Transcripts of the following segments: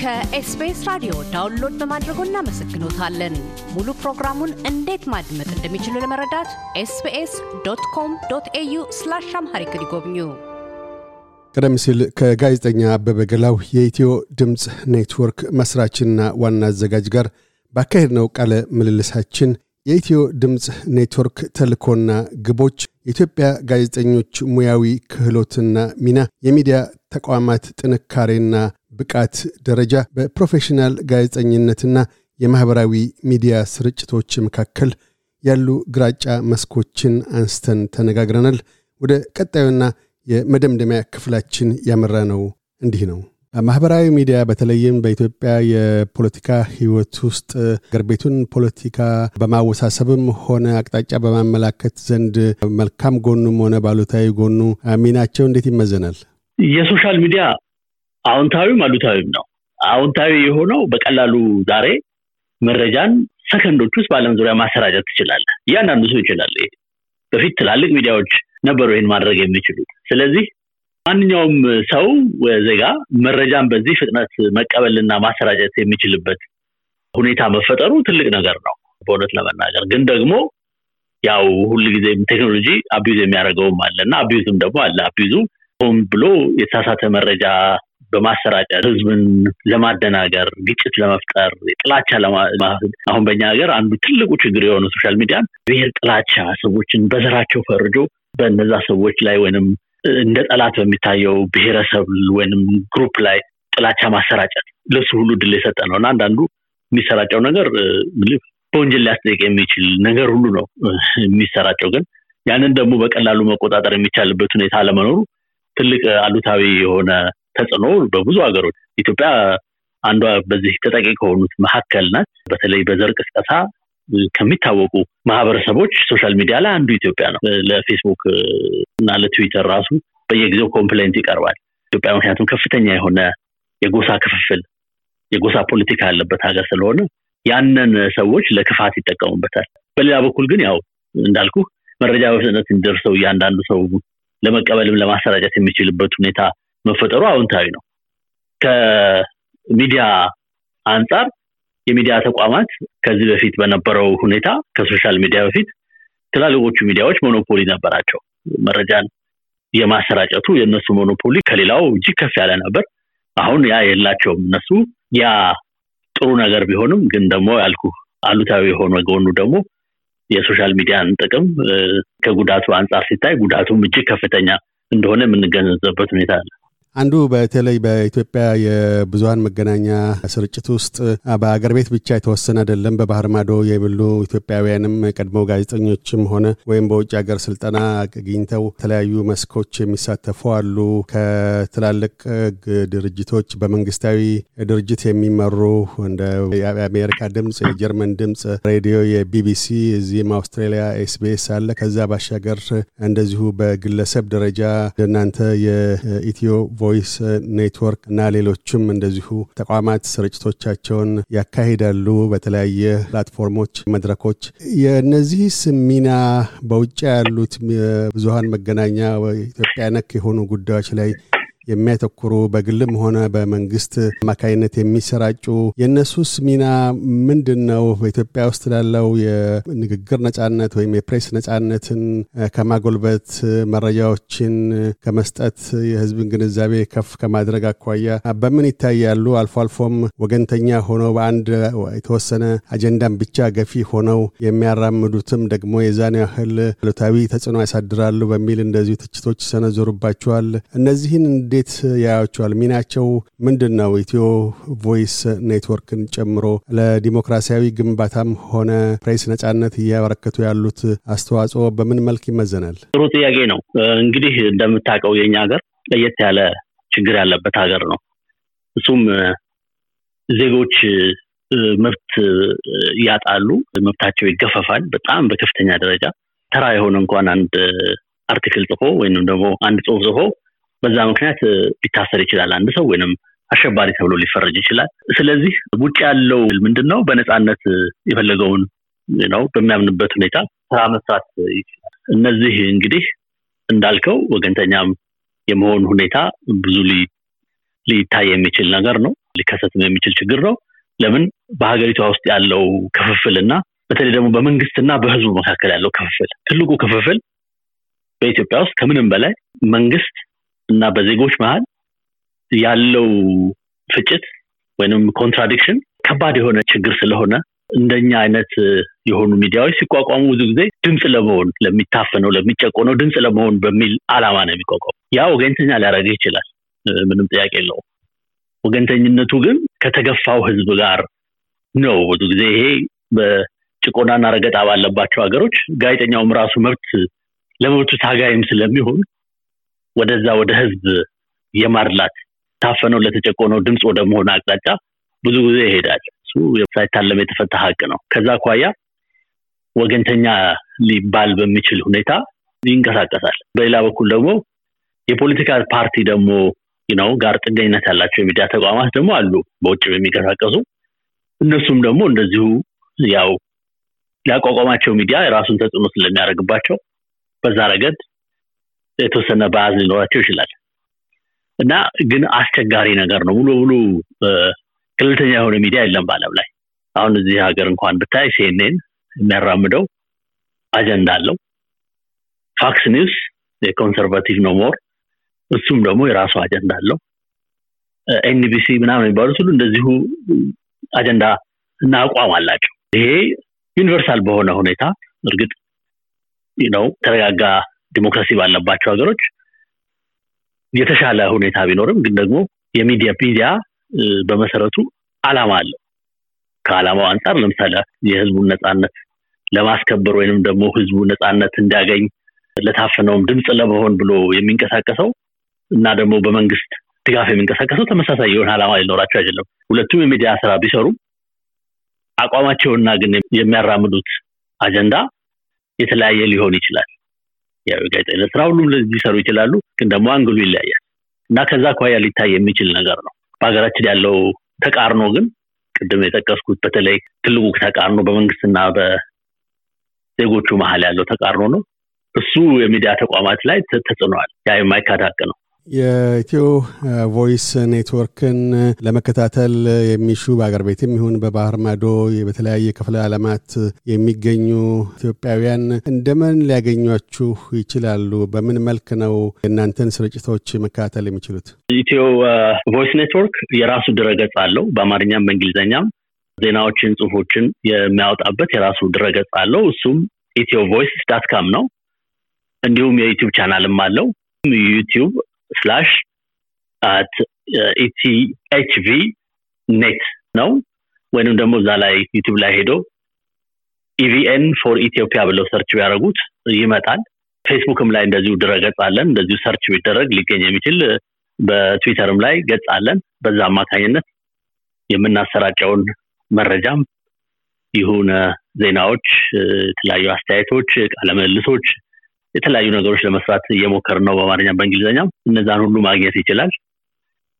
ከኤስቢኤስ ራዲዮ download በማድረጎ እናመሰግኖታለን። ሙሉ ፕሮግራሙን እንዴት ማድመጥ እንደሚችሉ ለመረዳት ኤስቢኤስ dot com dot au slash Amharic ይጎብኙ። ቀደም ሲል ከጋዜጠኛ አበበ ገላው የኢትዮ ድምፅ ኔትወርክ መስራችና ዋና አዘጋጅ ጋር ባካሄድነው ቃለ ምልልሳችን የኢትዮ ድምፅ ኔትወርክ ተልእኮና ግቦች፣ የኢትዮጵያ ጋዜጠኞች ሙያዊ ክህሎትና ሚና፣ የሚዲያ ተቋማት ጥንካሬና ብቃት ደረጃ፣ በፕሮፌሽናል ጋዜጠኝነትና የማኅበራዊ ሚዲያ ስርጭቶች መካከል ያሉ ግራጫ መስኮችን አንስተን ተነጋግረናል። ወደ ቀጣዩና የመደምደሚያ ክፍላችን ያመራነው እንዲህ ነው። ማህበራዊ ሚዲያ በተለይም በኢትዮጵያ የፖለቲካ ህይወት ውስጥ አገር ቤቱን ፖለቲካ በማወሳሰብም ሆነ አቅጣጫ በማመላከት ዘንድ መልካም ጎኑም ሆነ በአሉታዊ ጎኑ ሚናቸው እንዴት ይመዘናል? የ social media አዎንታዊም አሉታዊም ነው። አዎንታዊ የሆነው በቀላሉ ዛሬ መረጃን ሰከንዶች ውስጥ በዓለም ዙሪያ ማሰራጨት ትችላለህ። እያንዳንዱ ሰው ይችላል። በፊት ትላልቅ ሚዲያዎች ነበሩ ይህን ማድረግ የሚችሉት። ስለዚህ ማንኛውም ሰው ዜጋ መረጃን በዚህ ፍጥነት መቀበልና ማሰራጨት የሚችልበት ሁኔታ መፈጠሩ ትልቅ ነገር ነው። በእውነት ለመናገር ግን ደግሞ ያው ሁልጊዜም ቴክኖሎጂ abuse የሚያደርገውም አለ እና abuse ም ደግሞ አለ። abuse ኡ ሆን ብሎ የተሳሳተ መረጃ በማሰራጨት ህዝብን ለማደናገር፣ ግጭት ለመፍጠር፣ ጥላቻ አሁን በእኛ ሀገር አንዱ ትልቁ ችግር የሆነ social media ን ብሔር ጥላቻ ሰዎችን በዘራቸው ፈርጆ በነዛ ሰዎች ላይ ወይንም እንደ ጠላት በሚታየው ብሔረሰብ ወይንም group ላይ ጥላቻ ማሰራጨት ለሱ ሁሉ ድል የሰጠ ነው እና አንዳንዱ የሚሰራጨው ነገር በወንጀል ሊያስጠይቅ የሚችል ነገር ሁሉ ነው የሚሰራጨው። ግን ያንን ደግሞ በቀላሉ መቆጣጠር የሚቻልበት ሁኔታ አለመኖሩ ትልቅ አሉታዊ የሆነ ተጽዕኖ በብዙ ሀገሮች ኢትዮጵያ አንዷ በዚህ ተጠቂ ከሆኑት መካከል ናት። በተለይ በዘር ቅስቀሳ ከሚታወቁ ማህበረሰቦች social media ላይ አንዱ ኢትዮጵያ ነው። ለፌስቡክ እና ለትዊተር ራሱ በየጊዜው complaint ይቀርባል። ኢትዮጵያ ምክንያቱም ከፍተኛ የሆነ የጎሳ ክፍፍል፣ የጎሳ ፖለቲካ ያለበት ሀገር ስለሆነ ያንን ሰዎች ለክፋት ይጠቀሙበታል። በሌላ በኩል ግን ያው እንዳልኩ መረጃ በፍጥነት እንዲደርሰው እያንዳንዱ ሰው ለመቀበልም ለማሰራጨት የሚችልበት ሁኔታ መፈጠሩ አዎንታዊ ነው። ከሚዲያ አንጻር የሚዲያ ተቋማት ከዚህ በፊት በነበረው ሁኔታ ከ social media በፊት ትላልቆቹ ሚዲያዎች monopoly ነበራቸው። መረጃን የማሰራጨቱ የእነሱ monopoly ከሌላው እጅግ ከፍ ያለ ነበር። አሁን ያ የላቸውም። እነሱ ያ ጥሩ ነገር ቢሆንም ግን ደግሞ ያልኩ አሉታዊ የሆነ ጎኑ ደግሞ የ social media ን ጥቅም ከጉዳቱ አንጻር ሲታይ ጉዳቱም እጅግ ከፍተኛ እንደሆነ የምንገነዘብበት ሁኔታ አለ። አንዱ በተለይ በኢትዮጵያ የብዙሀን መገናኛ ስርጭት ውስጥ በአገር ቤት ብቻ የተወሰነ አይደለም። በባህር ማዶ የሚሉ ኢትዮጵያውያንም ቀድሞ ጋዜጠኞችም ሆነ ወይም በውጭ ሀገር ስልጠና አግኝተው የተለያዩ መስኮች የሚሳተፉ አሉ። ከትላልቅ ድርጅቶች በመንግስታዊ ድርጅት የሚመሩ እንደ የአሜሪካ ድምፅ፣ የጀርመን ድምፅ ሬዲዮ፣ የቢቢሲ እዚህም አውስትራሊያ ኤስቢኤስ አለ። ከዛ ባሻገር እንደዚሁ በግለሰብ ደረጃ እናንተ የኢትዮ Voice Network እና ሌሎችም እንደዚሁ ተቋማት ስርጭቶቻቸውን ያካሂዳሉ በተለያየ platform ኦች፣ መድረኮች። የእነዚህስ ሚና በውጭ ያሉት ብዙሀን መገናኛ ኢትዮጵያ ነክ የሆኑ ጉዳዮች ላይ የሚያተኩሩ በግልም ሆነ በመንግስት አማካይነት የሚሰራጩ የእነሱስ ሚና ምንድን ነው? በኢትዮጵያ ውስጥ ላለው የንግግር ነጻነት ወይም የፕሬስ ነጻነትን ከማጎልበት መረጃዎችን ከመስጠት የህዝብን ግንዛቤ ከፍ ከማድረግ አኳያ በምን ይታያሉ? አልፎ አልፎም ወገንተኛ ሆነው በአንድ የተወሰነ አጀንዳን ብቻ ገፊ ሆነው የሚያራምዱትም ደግሞ የዛን ያህል አሉታዊ ተጽዕኖ ያሳድራሉ በሚል እንደዚሁ ትችቶች ይሰነዘሩባቸዋል። እነዚህን እንዴት ያያቸዋል? ሚናቸው ምንድን ነው? ኢትዮ Voice Network ን ጨምሮ ለዲሞክራሲያዊ ግንባታም ሆነ ፕሬስ ነጻነት እያበረከቱ ያሉት አስተዋጽኦ በምን መልክ ይመዘናል? ጥሩ ጥያቄ ነው። እንግዲህ እንደምታውቀው የኛ ሀገር ለየት ያለ ችግር ያለበት ሀገር ነው። እሱም ዜጎች መብት ያጣሉ፣ መብታቸው ይገፈፋል በጣም በከፍተኛ ደረጃ። ተራ የሆነ እንኳን አንድ አርቲክል ጽፎ ወይንም ደግሞ አንድ ጽሁፍ ጽፎ በዛ ምክንያት ሊታሰር ይችላል አንድ ሰው ወይንም አሸባሪ ተብሎ ሊፈረጅ ይችላል። ስለዚህ ውጭ ያለው ምንድን ነው በነፃነት የፈለገውን ነው በሚያምንበት ሁኔታ ስራ መስራት ይችላል። እነዚህ እንግዲህ እንዳልከው ወገንተኛም የመሆን ሁኔታ ብዙ ሊታይ የሚችል ነገር ነው። ሊከሰትም የሚችል ችግር ነው። ለምን በሀገሪቷ ውስጥ ያለው ክፍፍልና በተለይ ደግሞ በመንግስትና በህዝቡ መካከል ያለው ክፍፍል ትልቁ ክፍፍል በኢትዮጵያ ውስጥ ከምንም በላይ መንግስት እና በዜጎች መሀል ያለው ፍጭት ወይም contradiction ከባድ የሆነ ችግር ስለሆነ እንደኛ አይነት የሆኑ ሚዲያዎች ሲቋቋሙ ብዙ ጊዜ ድምፅ ለመሆን ለሚታፈነው ለሚጨቆነው ድምፅ ለመሆን በሚል አላማ ነው የሚቋቋሙ። ያ ወገንተኛ ሊያደርግህ ይችላል፣ ምንም ጥያቄ የለውም። ወገንተኝነቱ ግን ከተገፋው ህዝብ ጋር ነው። ብዙ ጊዜ ይሄ በጭቆናና ረገጣ ባለባቸው ሀገሮች ጋዜጠኛውም ራሱ መብት ለመብቱ ታጋይም ስለሚሆን ወደዛ ወደ ህዝብ የማድላት ታፈነው ለተጨቆነው ድምፅ ወደ መሆን አቅጣጫ ብዙ ጊዜ ይሄዳል። እሱ ሳይታለም የተፈታ ሀቅ ነው። ከዛ አኳያ ወገንተኛ ሊባል በሚችል ሁኔታ ይንቀሳቀሳል። በሌላ በኩል ደግሞ የፖለቲካ ፓርቲ ደግሞ ነው ጋር ጥገኝነት ያላቸው የሚዲያ ተቋማት ደግሞ አሉ፣ በውጭ የሚንቀሳቀሱ እነሱም ደግሞ እንደዚሁ ያው ያቋቋማቸው ሚዲያ የራሱን ተጽዕኖ ስለሚያደርግባቸው በዛ ረገድ የተወሰነ bias ሊኖራቸው ይችላል እና ግን አስቸጋሪ ነገር ነው። ሙሉ ሙሉ ገለልተኛ የሆነ ሚዲያ የለም በአለም ላይ። አሁን እዚህ ሀገር እንኳን ብታይ CNN የሚያራምደው አጀንዳ አለው። Fox News የ conservative ነው more፣ እሱም ደግሞ የራሱ አጀንዳ አለው። NBC ምናምን የሚባሉት ሁሉ እንደዚሁ አጀንዳ እና አቋም አላቸው። ይሄ universal በሆነ ሁኔታ እርግጥ ነው ተረጋጋ ዲሞክራሲ ባለባቸው ሀገሮች የተሻለ ሁኔታ ቢኖርም ግን ደግሞ የሚዲያ ሚዲያ በመሰረቱ አላማ አለው። ከአላማው አንጻር ለምሳሌ የህዝቡን ነፃነት ለማስከበር ወይንም ደግሞ ህዝቡ ነፃነት እንዲያገኝ ለታፈነውም ድምፅ ለመሆን ብሎ የሚንቀሳቀሰው እና ደግሞ በመንግስት ድጋፍ የሚንቀሳቀሰው ተመሳሳይ የሆነ አላማ ሊኖራቸው አይደለም። ሁለቱም የሚዲያ ስራ ቢሰሩ አቋማቸውና ግን የሚያራምዱት አጀንዳ የተለያየ ሊሆን ይችላል። ያው የጋዜጠኝነት ስራ ሁሉም ሊሰሩ ይችላሉ፣ ግን ደግሞ አንግሉ ይለያያል እና ከዛ አኳያ ሊታይ የሚችል ነገር ነው። በሀገራችን ያለው ተቃርኖ ግን ቅድም የጠቀስኩት በተለይ ትልቁ ተቃርኖ በመንግስትና በዜጎቹ መሀል ያለው ተቃርኖ ነው። እሱ የሚዲያ ተቋማት ላይ ተጽዕኖ አለው። ያ የማይካድ ነው። የኢትዮ ቮይስ ኔትወርክን ለመከታተል የሚሹ በአገር ቤትም ይሁን በባህር ማዶ በተለያየ ክፍለ ዓለማት የሚገኙ ኢትዮጵያውያን እንደምን ሊያገኟችሁ ይችላሉ? በምን መልክ ነው የእናንተን ስርጭቶች መከታተል የሚችሉት? ኢትዮ ቮይስ ኔትወርክ የራሱ ድረገጽ አለው። በአማርኛም በእንግሊዝኛም ዜናዎችን፣ ጽሁፎችን የሚያወጣበት የራሱ ድረገጽ አለው። እሱም ኢትዮ ቮይስ dot com ነው። እንዲሁም የዩቲዩብ ቻናልም አለው። ዩቲዩብ slash at ETHV net ነው። ወይንም ደግሞ እዛ ላይ ዩቲዩብ ላይ ሄዶ EVN for Ethiopia ብለው search ቢያደርጉት ይመጣል። ፌስቡክም ላይ እንደዚሁ ድረገጽ አለን። እንደዚሁ search ቢደረግ ሊገኝ የሚችል በትዊተርም ላይ ገጽ አለን። በዛ አማካኝነት የምናሰራጨውን መረጃም ይሁን ዜናዎች፣ የተለያዩ አስተያየቶች፣ ቃለምልሶች የተለያዩ ነገሮች ለመስራት እየሞከርን ነው በአማርኛም በእንግሊዝኛም እነዛን ሁሉ ማግኘት ይችላል።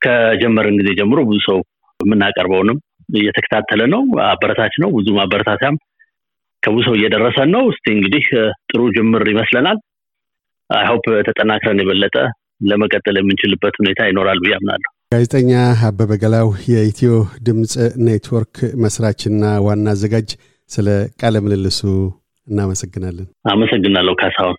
ከጀመርን ጊዜ ጀምሮ ብዙ ሰው የምናቀርበውንም እየተከታተለ ነው አበረታች ነው ብዙ ማበረታቻም ከብዙ ሰው እየደረሰን ነው። እስቲ እንግዲህ ጥሩ ጅምር ይመስለናል። አይሆፕ ተጠናክረን የበለጠ ለመቀጠል የምንችልበት ሁኔታ ይኖራል ብዬ አምናለሁ። ጋዜጠኛ አበበ ገላው የኢትዮ ድምፅ ኔትወርክ መስራችና ዋና አዘጋጅ ስለ ቃለ ምልልሱ እናመሰግናለን። አመሰግናለሁ ካሳሁን